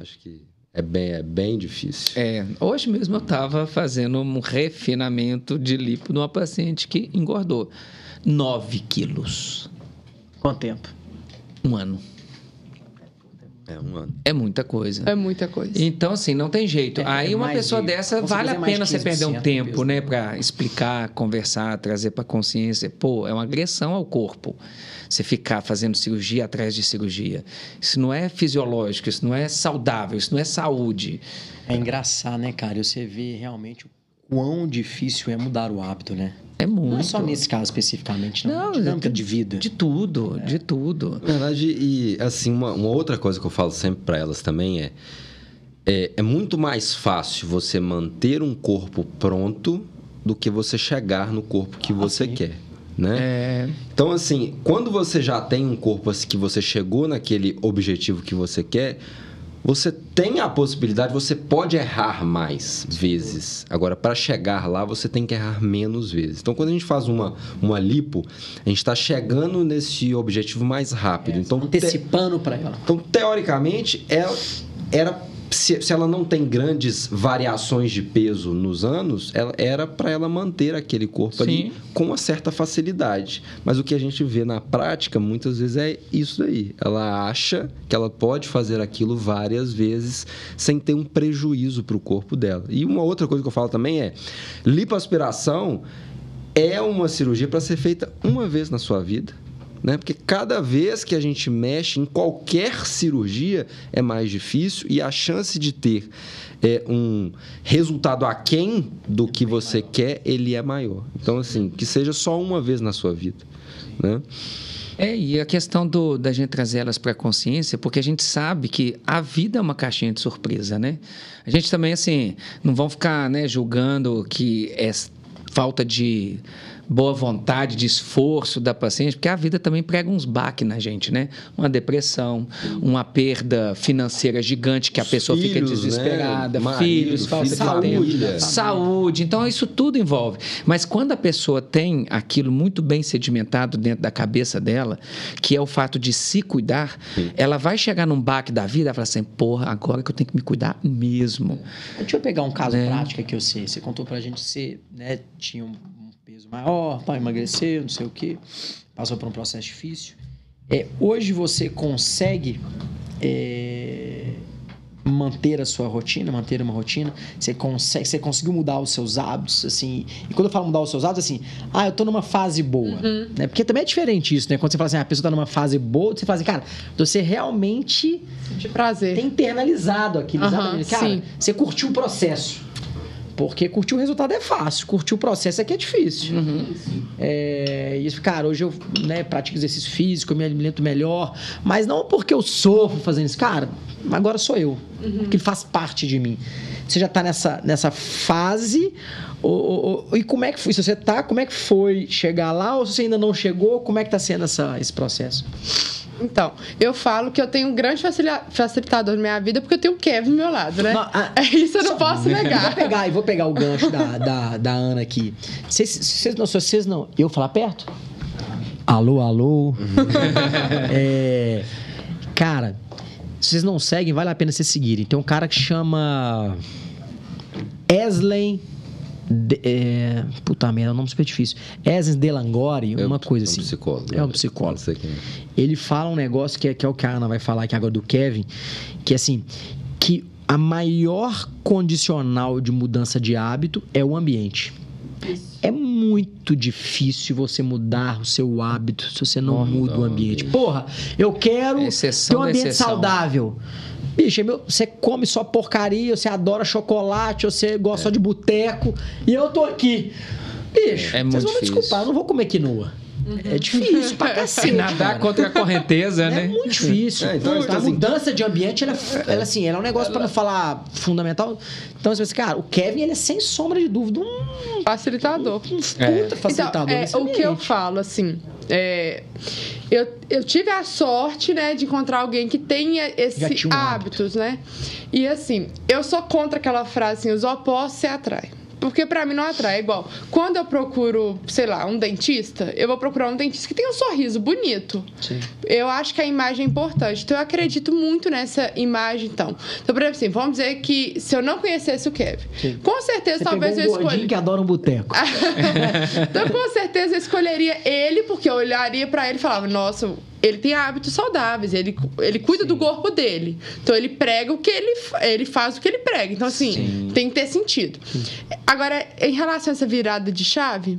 Acho que é bem, é bem difícil. É, hoje mesmo eu estava fazendo um refinamento de lipo numa paciente que engordou 9 quilos. Quanto tempo? Um ano. É um ano. É muita coisa. É muita coisa. Então, assim, não tem jeito. É, Aí é uma pessoa de- dessa, vale a é pena você perder um 15% tempo, mesmo. né? Pra explicar, conversar, trazer pra consciência. Pô, é uma agressão ao corpo. Você ficar fazendo cirurgia atrás de cirurgia. Isso não é fisiológico, isso não é saudável, isso não é saúde. É engraçado, né, cara? Você vê realmente o quão difícil é mudar o hábito, né? É muito. Não é só nesse caso especificamente, não. Não, dinâmica de vida. De tudo, É. de tudo. Na verdade, e assim, uma, uma outra coisa que eu falo sempre para elas também é, é: é muito mais fácil você manter um corpo pronto do que você chegar no corpo que você sim. quer. Né? É, Então, assim, quando você já tem um corpo assim, que você chegou naquele objetivo que você quer, você tem a possibilidade, você pode errar mais vezes. Agora, para chegar lá, você tem que errar menos vezes. Então, quando a gente faz uma, uma lipo, a gente está chegando nesse objetivo mais rápido. então, te- Antecipando pra ela. então, teoricamente, ela era se, se ela não tem grandes variações de peso nos anos, ela, era para ela manter aquele corpo ali Sim. com uma certa facilidade. Mas o que a gente vê na prática, muitas vezes, é isso daí. Ela acha que ela pode fazer aquilo várias vezes sem ter um prejuízo para o corpo dela. E uma outra coisa que eu falo também é: lipoaspiração é uma cirurgia para ser feita uma vez na sua vida. Né? Porque cada vez que a gente mexe em qualquer cirurgia é mais difícil e a chance de ter é, um resultado aquém do que você quer, ele é maior. Então, assim, que seja só uma vez na sua vida. Né? É, e a questão do, da gente trazer elas para a consciência, porque a gente sabe que a vida é uma caixinha de surpresa, né? A gente também, assim, não vão ficar né, julgando que é falta de boa vontade, de esforço da paciente, porque a vida também prega uns baques na gente, né? Uma depressão, uma perda financeira gigante que a pessoa fica Filhos, né? desesperada, Marido, filhos, falta filho, de tempo, saúde. Então, isso tudo envolve. Mas quando a pessoa tem aquilo muito bem sedimentado dentro da cabeça dela, que é o fato de se cuidar, ela vai chegar num baque da vida e falar assim: porra, agora que eu tenho que me cuidar mesmo. Deixa eu pegar um caso É. prático que eu sei. Você contou pra gente que você né, tinha um peso maior, para emagrecer, não sei o quê. Passou por um processo difícil. É, hoje você consegue é, manter a sua rotina, manter uma rotina. Você consegue, você conseguiu mudar os seus hábitos, assim. E quando eu falo mudar os seus hábitos, assim, ah, eu tô numa fase boa. Né? Porque também é diferente isso, né? Quando você fala assim, ah, a pessoa tá numa fase boa, você fala assim, cara, você realmente De prazer. tem internalizado aquilo, Aham, exatamente. Cara, sim. você curtiu o processo. Porque curtir o resultado é fácil, curtir o processo é que é difícil. É, e isso, cara, hoje eu né, pratico exercício físico, eu me alimento melhor, mas não porque eu sofro fazendo isso. Cara, agora sou eu, que faz parte de mim. Você já tá nessa, nessa fase, ou, ou- ou- e como é que foi? Se você tá, como é que foi chegar lá, ou se você ainda não chegou, como é que tá sendo essa, esse processo? Então, eu falo que eu tenho um grande facilita- facilitador na minha vida porque eu tenho o Kevin do meu lado, né? Não, ah, é isso eu não só- posso Eu vou negar. pegar, eu vou pegar o gancho da, da, da Ana aqui. Vocês, vocês não, se vocês não. Eu falar perto? Alô, alô. <laughs> É, cara, se vocês não seguem, vale a pena vocês seguirem. Tem um cara que chama. Esley. De, é, puta merda, é um nome super difícil. Esley Delangori, uma coisa é um assim. psicólogo. É um psicólogo Não sei quem é. ele fala um negócio que é, que é o que a Ana vai falar aqui agora do Kevin, que é assim, que a maior condicional de mudança de hábito é o ambiente. É muito difícil você mudar o seu hábito se você não muda o ambiente. Porra, eu quero Exceção ter um ambiente saudável. Bicho, é meu- você come só porcaria, você adora chocolate, você gosta só de boteco, e eu tô aqui. Bicho, É vocês vão me difícil. desculpar, eu não vou comer quinoa. É difícil pra <laughs> cacete. Nadar cara. contra a correnteza, É né? muito difícil. É, então, então, a assim, mudança de ambiente, ela, é- ela, assim, ela é um negócio, pra não falar fundamental. Então, você pensa, cara, o Kevin, ele é sem sombra de dúvida um Facilitador. puta facilitador Então, é, o que eu falo, assim, é, eu, eu tive a sorte, né, de encontrar alguém que tenha Já esse tinha um hábitos, né? E assim, eu sou contra aquela frase assim, os opostos se atraem. Porque pra mim não atrai. É igual, quando eu procuro, sei lá, um dentista, eu vou procurar um dentista que tem um sorriso bonito. Sim. Eu acho que a imagem é importante. Então, eu acredito muito nessa imagem, então. Então, por exemplo, assim, vamos dizer que se eu não conhecesse o Kevin, Sim. com certeza, Você talvez eu um gordinho escolha... que adora um boteco. <laughs> então, com certeza, eu escolheria ele, porque eu olharia pra ele e falava, nossa, ele tem hábitos saudáveis, ele, ele cuida Sim. do corpo dele. Então ele prega o que ele ele faz o que ele prega. Então assim, Sim. tem que ter sentido. Agora, em relação a essa virada de chave,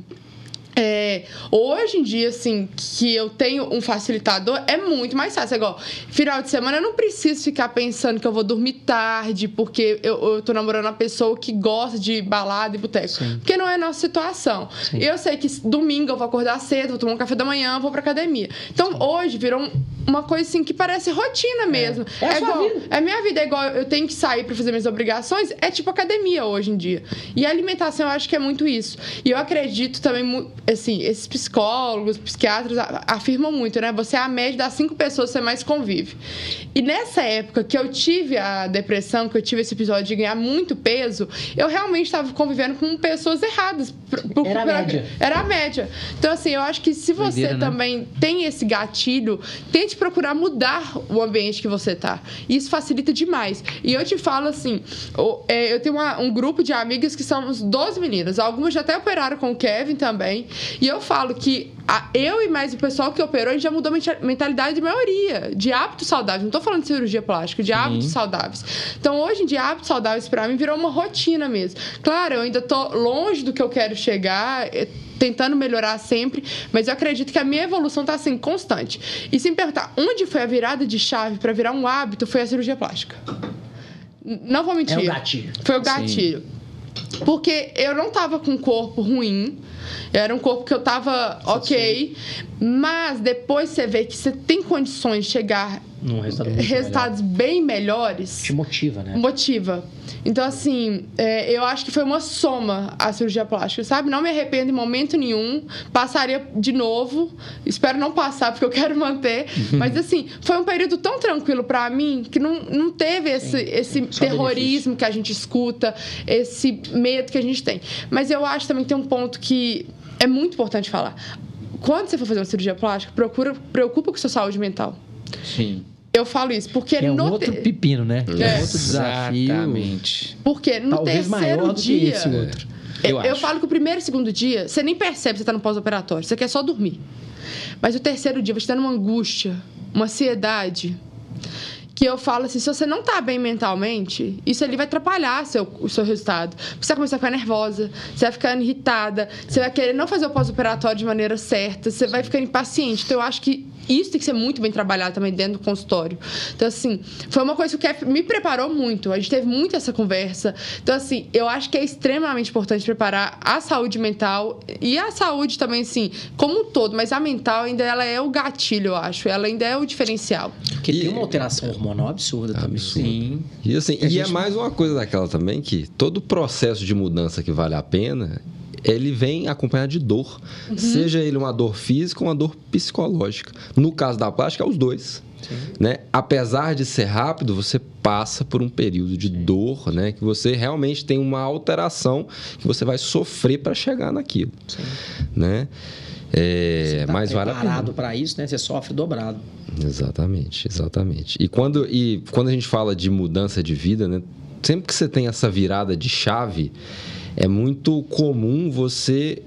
é, hoje em dia, assim, que eu tenho um facilitador, é muito mais fácil. É igual, final de semana eu não preciso ficar pensando que eu vou dormir tarde, porque eu, eu tô namorando uma pessoa que gosta de balada e boteco. Sim. Porque não é a nossa situação. Sim. Eu sei que domingo eu vou acordar cedo, vou tomar um café da manhã, vou pra academia. Então, Sim. hoje virou uma coisa assim que parece rotina mesmo. É, é, é igual, vida. é minha vida, é igual eu tenho que sair para fazer minhas obrigações, é tipo academia hoje em dia. E a alimentação eu acho que é muito isso. E eu acredito também assim, esses psicólogos, psiquiatras afirmam muito, né? Você é a média das cinco pessoas que você mais convive. E nessa época que eu tive a depressão, que eu tive esse episódio de ganhar muito peso, eu realmente estava convivendo com pessoas erradas. Por, era a média. Era a média. Então, assim, eu acho que se você né? também né? tem esse gatilho, tente procurar mudar o ambiente que você tá. Isso facilita demais. E eu te falo assim, é, eu tenho uma, um grupo de amigas que somos 12 meninas. Algumas já até operaram com o Kevin também. E eu falo que a, eu e mais o pessoal que operou, a gente já mudou a mentalidade de maioria, de hábitos saudáveis. Não estou falando de cirurgia plástica, de Sim. hábitos saudáveis. Então, hoje em dia, hábitos saudáveis para mim virou uma rotina mesmo. Claro, eu ainda tô longe do que eu quero chegar, eh, tentando melhorar sempre, mas eu acredito que a minha evolução está assim constante. E se me perguntar onde foi a virada de chave para virar um hábito, foi a cirurgia plástica. Não vou mentir. É o gatilho. Foi o gatilho. Sim. Porque eu não tava com um corpo ruim, era um corpo que eu tava ok, mas depois você vê que você tem condições de chegar Num resultado resultados melhor. bem melhores. Te motiva, né? Motiva. Então, assim, é, eu acho que foi uma soma a cirurgia plástica, sabe? Não me arrependo em momento nenhum. Passaria de novo. Espero não passar, porque eu quero manter. Mas, assim, foi um período tão tranquilo para mim que não, não teve esse, esse terrorismo que a gente escuta, esse medo que a gente tem. Mas eu acho também que tem um ponto que é muito importante falar. Quando você for fazer uma cirurgia plástica, procura, preocupa com sua saúde mental. Sim. Eu falo isso porque é um no outro te... pepino, né? É. é outro desafio. Exatamente. Porque no Talvez terceiro dia. esse outro. Eu, eu, falo que o primeiro e segundo dia, você nem percebe que você está no pós-operatório, você quer só dormir. Mas o terceiro dia, você está numa angústia, uma ansiedade, que eu falo assim, se você não tá bem mentalmente, isso ali vai atrapalhar seu, o seu resultado. Você vai começar a ficar nervosa, você vai ficar irritada, você vai querer não fazer o pós-operatório de maneira certa, você vai ficar impaciente. Então, eu acho que isso tem que ser muito bem trabalhado também dentro do consultório. Então, assim, foi uma coisa que o Kef me preparou muito. A gente teve muito essa conversa. Então, assim, eu acho que é extremamente importante preparar a saúde mental e a saúde também, assim, como um todo. Mas a mental ainda ela é o gatilho, eu acho. Ela ainda é o diferencial. Porque e... tem uma alteração hormonal absurda também. Sim. E, assim, e, e é mais uma coisa daquela também que todo processo de mudança que vale a pena ele vem acompanhado de dor. Uhum. Seja ele uma dor física ou uma dor psicológica. No caso da plástica, é os dois. Né? Apesar de ser rápido, você passa por um período de Sim. dor, né? Que você realmente tem uma alteração que você vai sofrer para chegar naquilo, Sim. né? É, você tá mas preparado para isso, né? Você sofre dobrado. Exatamente, exatamente. E quando, e quando a gente fala de mudança de vida, né? Sempre que você tem essa virada de chave, é muito comum você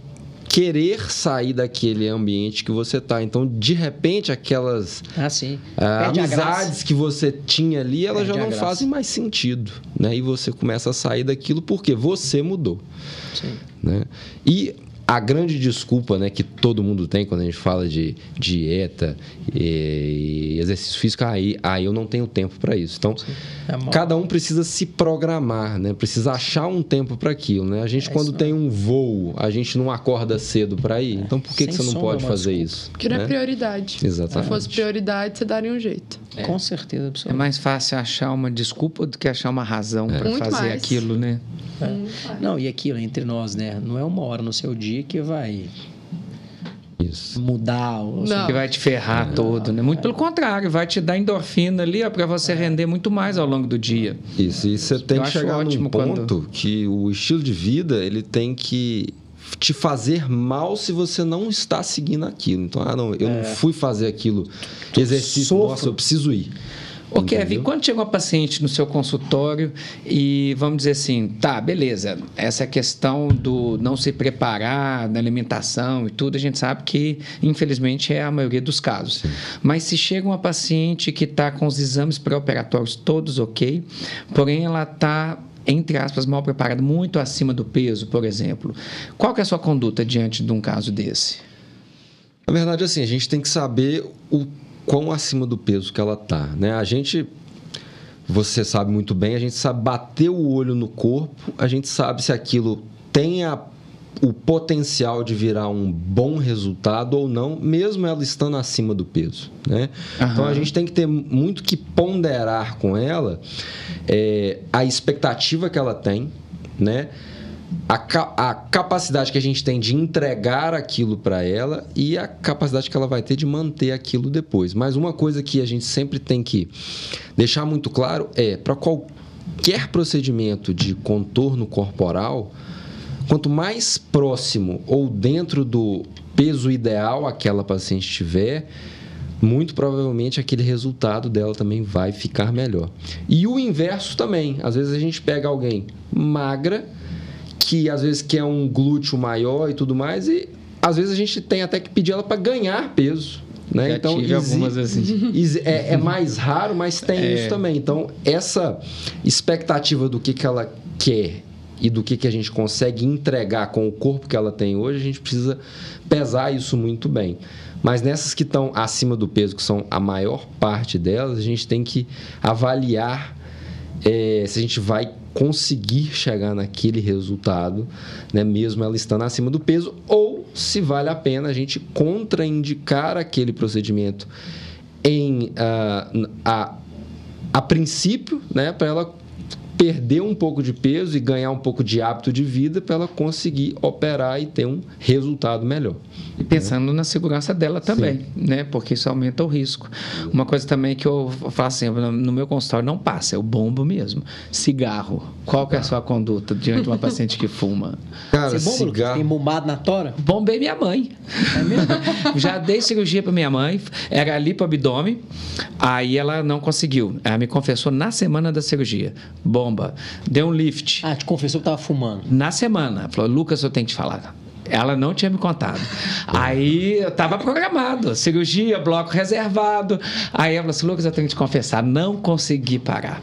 querer sair daquele ambiente que você está. Então, de repente, aquelas ah. Uh, amizades que você tinha ali, elas Perde já não fazem mais sentido. Né? E você começa a sair daquilo porque você mudou. Sim. Né? E a grande desculpa né, que todo mundo tem quando a gente fala de dieta e exercício físico, aí, aí eu não tenho tempo para isso. Então, é cada um precisa se programar, né? precisa achar um tempo para aquilo. Né? A gente, é quando tem um voo, a gente não acorda cedo para ir. Então, por que, que você não pode fazer desculpa. isso? Porque não é né? prioridade. Exatamente. Se fosse prioridade, você daria um jeito. É. Com certeza, absolutamente. É mais fácil achar uma desculpa do que achar uma razão é. para fazer mais. aquilo, né? É. Não, e aquilo entre nós, né? Não é uma hora no seu dia que vai isso. mudar. Ou que vai te ferrar todo, né? Muito pelo contrário, vai te dar endorfina ali para você render muito mais ao longo do dia. Isso, e você tem Eu que chegar num ponto quando... que o estilo de vida ele tem que te fazer mal se você não está seguindo aquilo. Então, ah, não, eu é. não fui fazer aquilo, exercício, Sofro. nossa, eu preciso ir. Ô, Kevin, quando chega uma paciente no seu consultório e vamos dizer assim, tá, beleza, essa é questão do não se preparar na alimentação e tudo, a gente sabe que, infelizmente, é a maioria dos casos. Sim. Mas se chega uma paciente que está com os exames pré-operatórios todos ok, porém ela está entre aspas, mal preparada, muito acima do peso, por exemplo. Qual que é a sua conduta diante de um caso desse? Na verdade, assim, a gente tem que saber o quão acima do peso que ela tá, né? A gente você sabe muito bem, a gente sabe bater o olho no corpo, a gente sabe se aquilo tem a, o potencial de virar um bom resultado ou não, mesmo ela estando acima do peso. Né? Então a gente tem que ter muito que ponderar com ela é, a expectativa que ela tem, né? a, a capacidade que a gente tem de entregar aquilo para ela e a capacidade que ela vai ter de manter aquilo depois. Mas uma coisa que a gente sempre tem que deixar muito claro é para qualquer procedimento de contorno corporal, quanto mais próximo ou dentro do peso ideal aquela paciente tiver, muito provavelmente aquele resultado dela também vai ficar melhor. E o inverso também. Às vezes a gente pega alguém magra que às vezes quer um glúteo maior e tudo mais, e às vezes a gente tem até que pedir ela para ganhar peso. Né? Já então, algumas assim. <laughs> É, é, mais raro, mas tem é. isso também. Então, essa expectativa do que, que ela quer e do que, que a gente consegue entregar com o corpo que ela tem hoje, a gente precisa pesar isso muito bem. Mas nessas que estão acima do peso, que são a maior parte delas, a gente tem que avaliar é, se a gente vai conseguir chegar naquele resultado, né, mesmo ela estando acima do peso, ou se vale a pena a gente contraindicar aquele procedimento em uh, a, a princípio, né, para ela perder um pouco de peso e ganhar um pouco de hábito de vida para ela conseguir operar e ter um resultado melhor. E pensando na segurança dela também, Sim. né? Porque isso aumenta o risco. Uma coisa também que eu faço sempre no meu consultório não passa, é o bombo mesmo. Cigarro. Qual que é a sua conduta diante de uma paciente que fuma? Cara, Você bomba, cigarro... Tem bombado na tora? Bombei minha mãe. É mesmo? <laughs> Já dei cirurgia para minha mãe, era ali para o abdômen, aí ela não conseguiu. Ela me confessou na semana da cirurgia. Bomba. Deu um lift. Ah, te confessou que estava fumando? Na semana. Falou, Lucas, eu tenho que te falar ela não tinha me contado. Aí eu estava programado, cirurgia, bloco reservado. Aí ela falou assim: Lucas, eu tenho que te confessar, não consegui parar.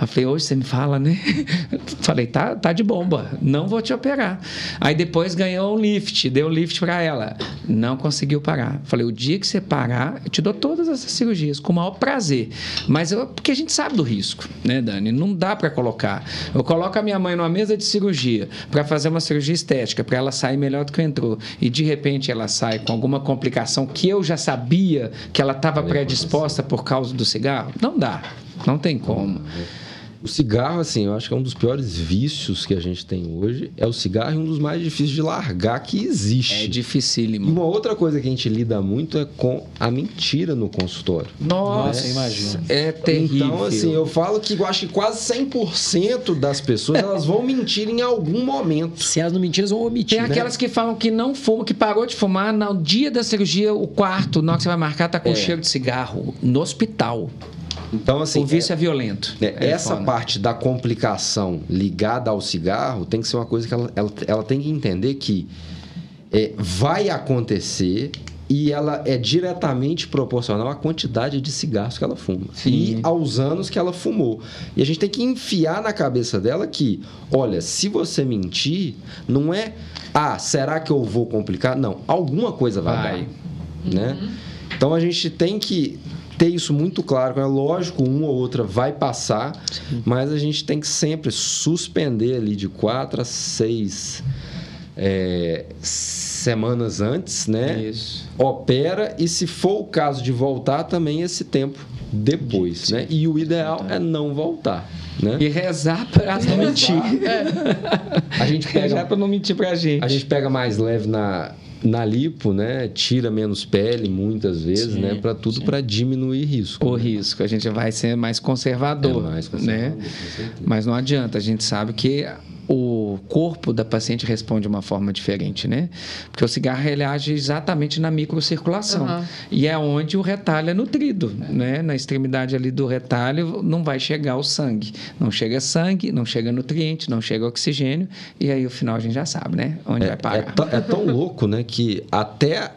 Eu falei: hoje você me fala, né? <laughs> Falei: tá, tá de bomba, não vou te operar. Aí depois ganhou um lift, deu um lift para ela, não conseguiu parar. Falei: o dia que você parar, eu te dou todas essas cirurgias com o maior prazer. Mas eu, porque a gente sabe do risco, né, Dani? Não dá para colocar. Eu coloco a minha mãe numa mesa de cirurgia para fazer uma cirurgia estética, para ela sair melhor melhor do que entrou. E de repente ela sai com alguma complicação que eu já sabia que ela estava predisposta por causa do cigarro, não dá, não tem como. O cigarro, assim, eu acho que é um dos piores vícios que a gente tem hoje. É o cigarro e um dos mais difíceis de largar que existe. É dificílimo. E uma outra coisa que a gente lida muito é com a mentira no consultório. Nossa, né? imagina. É terrível. Então, assim, eu falo que eu acho que quase 100% das pessoas elas vão mentir em algum momento. Se elas não mentirem, elas vão omitir. Tem né? aquelas que falam que não fuma, que parou de fumar no dia da cirurgia, o quarto, na hora que você vai marcar, tá com é. cheiro de cigarro. No hospital. Então, assim, o vício é, é violento. É, é essa foda. parte da complicação ligada ao cigarro tem que ser uma coisa que ela, ela, ela tem que entender que é, vai acontecer e ela é diretamente proporcional à quantidade de cigarros que ela fuma Sim. e aos anos que ela fumou. E a gente tem que enfiar na cabeça dela que, olha, se você mentir, não é, ah, será que eu vou complicar? Não, alguma coisa vai, vai. dar, né? Uhum. Então a gente tem que ter isso muito claro. É lógico, uma ou outra vai passar, Sim. mas a gente tem que sempre suspender ali de quatro a seis é, semanas antes, né? Isso. Opera e se for o caso de voltar, também esse tempo depois, Sim. né? E o ideal é não voltar. Né? E rezar para não mentir. É. <laughs> A gente pega, rezar para não mentir para a gente. A gente pega mais leve na na lipo, né, tira menos pele muitas vezes, sim, né, para tudo para diminuir risco. O né? risco, a gente vai ser mais conservador, é mais conservador né? Mas não adianta, a gente sabe que o corpo da paciente responde de uma forma diferente, né? Porque o cigarro ele age exatamente na microcirculação. Uhum. E é onde o retalho é nutrido, né? Na extremidade ali do retalho não vai chegar o sangue. Não chega sangue, não chega nutriente, não chega oxigênio. E aí, o final, a gente já sabe, né? Onde é, vai parar. É, é tão louco, né? Que até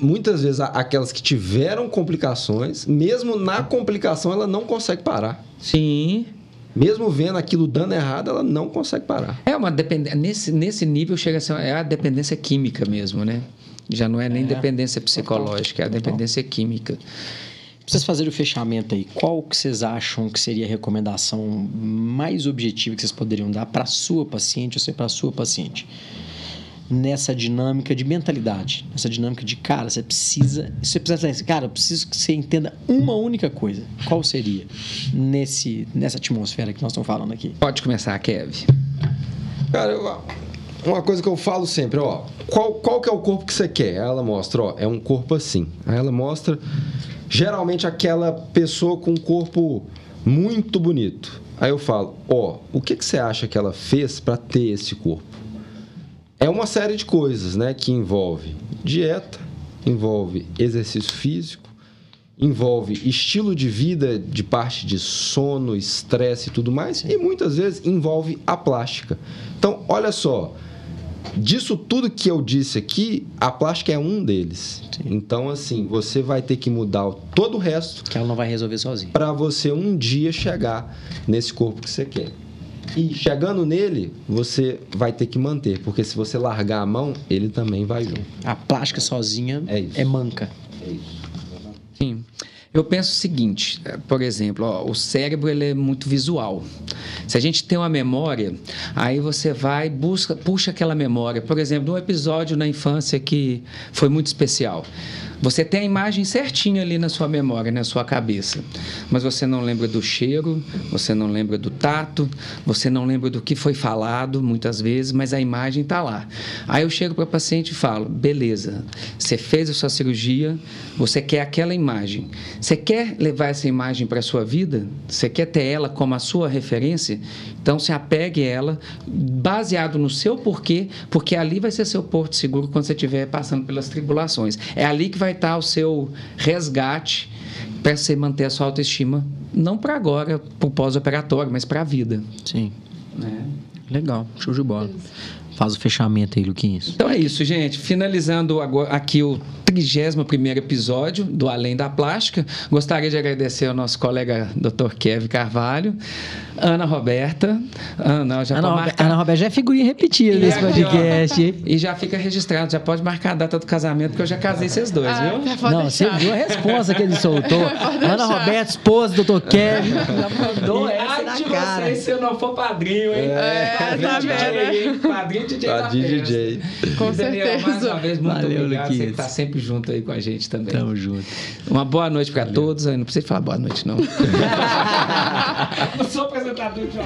muitas vezes aquelas que tiveram complicações, mesmo na complicação, ela não consegue parar. Sim mesmo vendo aquilo dando errado, ela não consegue parar. É uma dependência. Nesse, nesse nível chega a ser é a dependência química mesmo, né? Já não é nem é. dependência psicológica, é a dependência química. Pra vocês fazerem o fechamento aí, qual que vocês acham que seria a recomendação mais objetiva que vocês poderiam dar para a sua paciente ou para a sua paciente? Nessa dinâmica de mentalidade, nessa dinâmica de cara, você precisa, você precisa, cara, eu preciso que você entenda uma única coisa. Qual seria nesse nessa atmosfera que nós estamos falando aqui? Pode começar, Kev. Cara, eu, uma coisa que eu falo sempre, ó, qual, qual que é o corpo que você quer? Ela mostra, ó, é um corpo assim. Aí ela mostra geralmente aquela pessoa com um corpo muito bonito. Aí eu falo, ó, o que, que você acha que ela fez para ter esse corpo? É uma série de coisas, né, que envolve dieta, envolve exercício físico, envolve estilo de vida de parte de sono, estresse e tudo mais, e muitas vezes envolve a plástica. Então, olha só, disso tudo que eu disse aqui, a plástica é um deles. Sim. Então, assim, você vai ter que mudar todo o resto. Que ela não vai resolver sozinha. Para você um dia chegar nesse corpo que você quer. E chegando nele, você vai ter que manter, porque se você largar a mão, ele também vai junto. A plástica sozinha é, é manca. É isso. Sim. Eu penso o seguinte, eh, por exemplo, ó, o cérebro ele é muito visual. Se a gente tem uma memória, aí você vai busca puxa aquela memória. Por exemplo, um episódio na infância que foi muito especial. Você tem a imagem certinha ali na sua memória, na sua cabeça, mas você não lembra do cheiro, você não lembra do tato, você não lembra do que foi falado muitas vezes, mas a imagem está lá. Aí eu chego para o paciente e falo: beleza, você fez a sua cirurgia, você quer aquela imagem. Você quer levar essa imagem para a sua vida? Você quer ter ela como a sua referência? Então se apegue a ela, baseado no seu porquê, porque ali vai ser seu porto seguro quando você estiver passando pelas tribulações. É ali que vai estar o seu resgate para você manter a sua autoestima, não para agora, para o pós-operatório, mas para a vida. Sim. É. Legal, show de bola. Faz o fechamento aí, Luquinhas. Então é isso, gente. Finalizando agora aqui o 31 episódio do Além da Plástica. Gostaria de agradecer ao nosso colega Dr. Kevin Carvalho, Ana Roberta. Ana, já Ana, marcar... Ana Roberta já é figurinha repetida nesse podcast. E já fica registrado, já pode marcar a data do casamento, porque eu já casei vocês dois, ah, viu? Não, deixar. você viu a resposta que ele soltou. <laughs> Ana Roberta, esposa do Dr. Kevin, <laughs> já mandou essa Ai de cara. vocês se eu não for padrinho, hein? É, padrinho tá DJ, Padrinho DJ Padrinho DJ. Com Daniel, certeza. mais uma vez, muito Valeu, obrigado. Luquinhas. Você está sempre junto aí com a gente também. Tamo junto. Uma boa noite para todos. Eu não precisa falar boa noite, não. não <laughs> sou apresentador de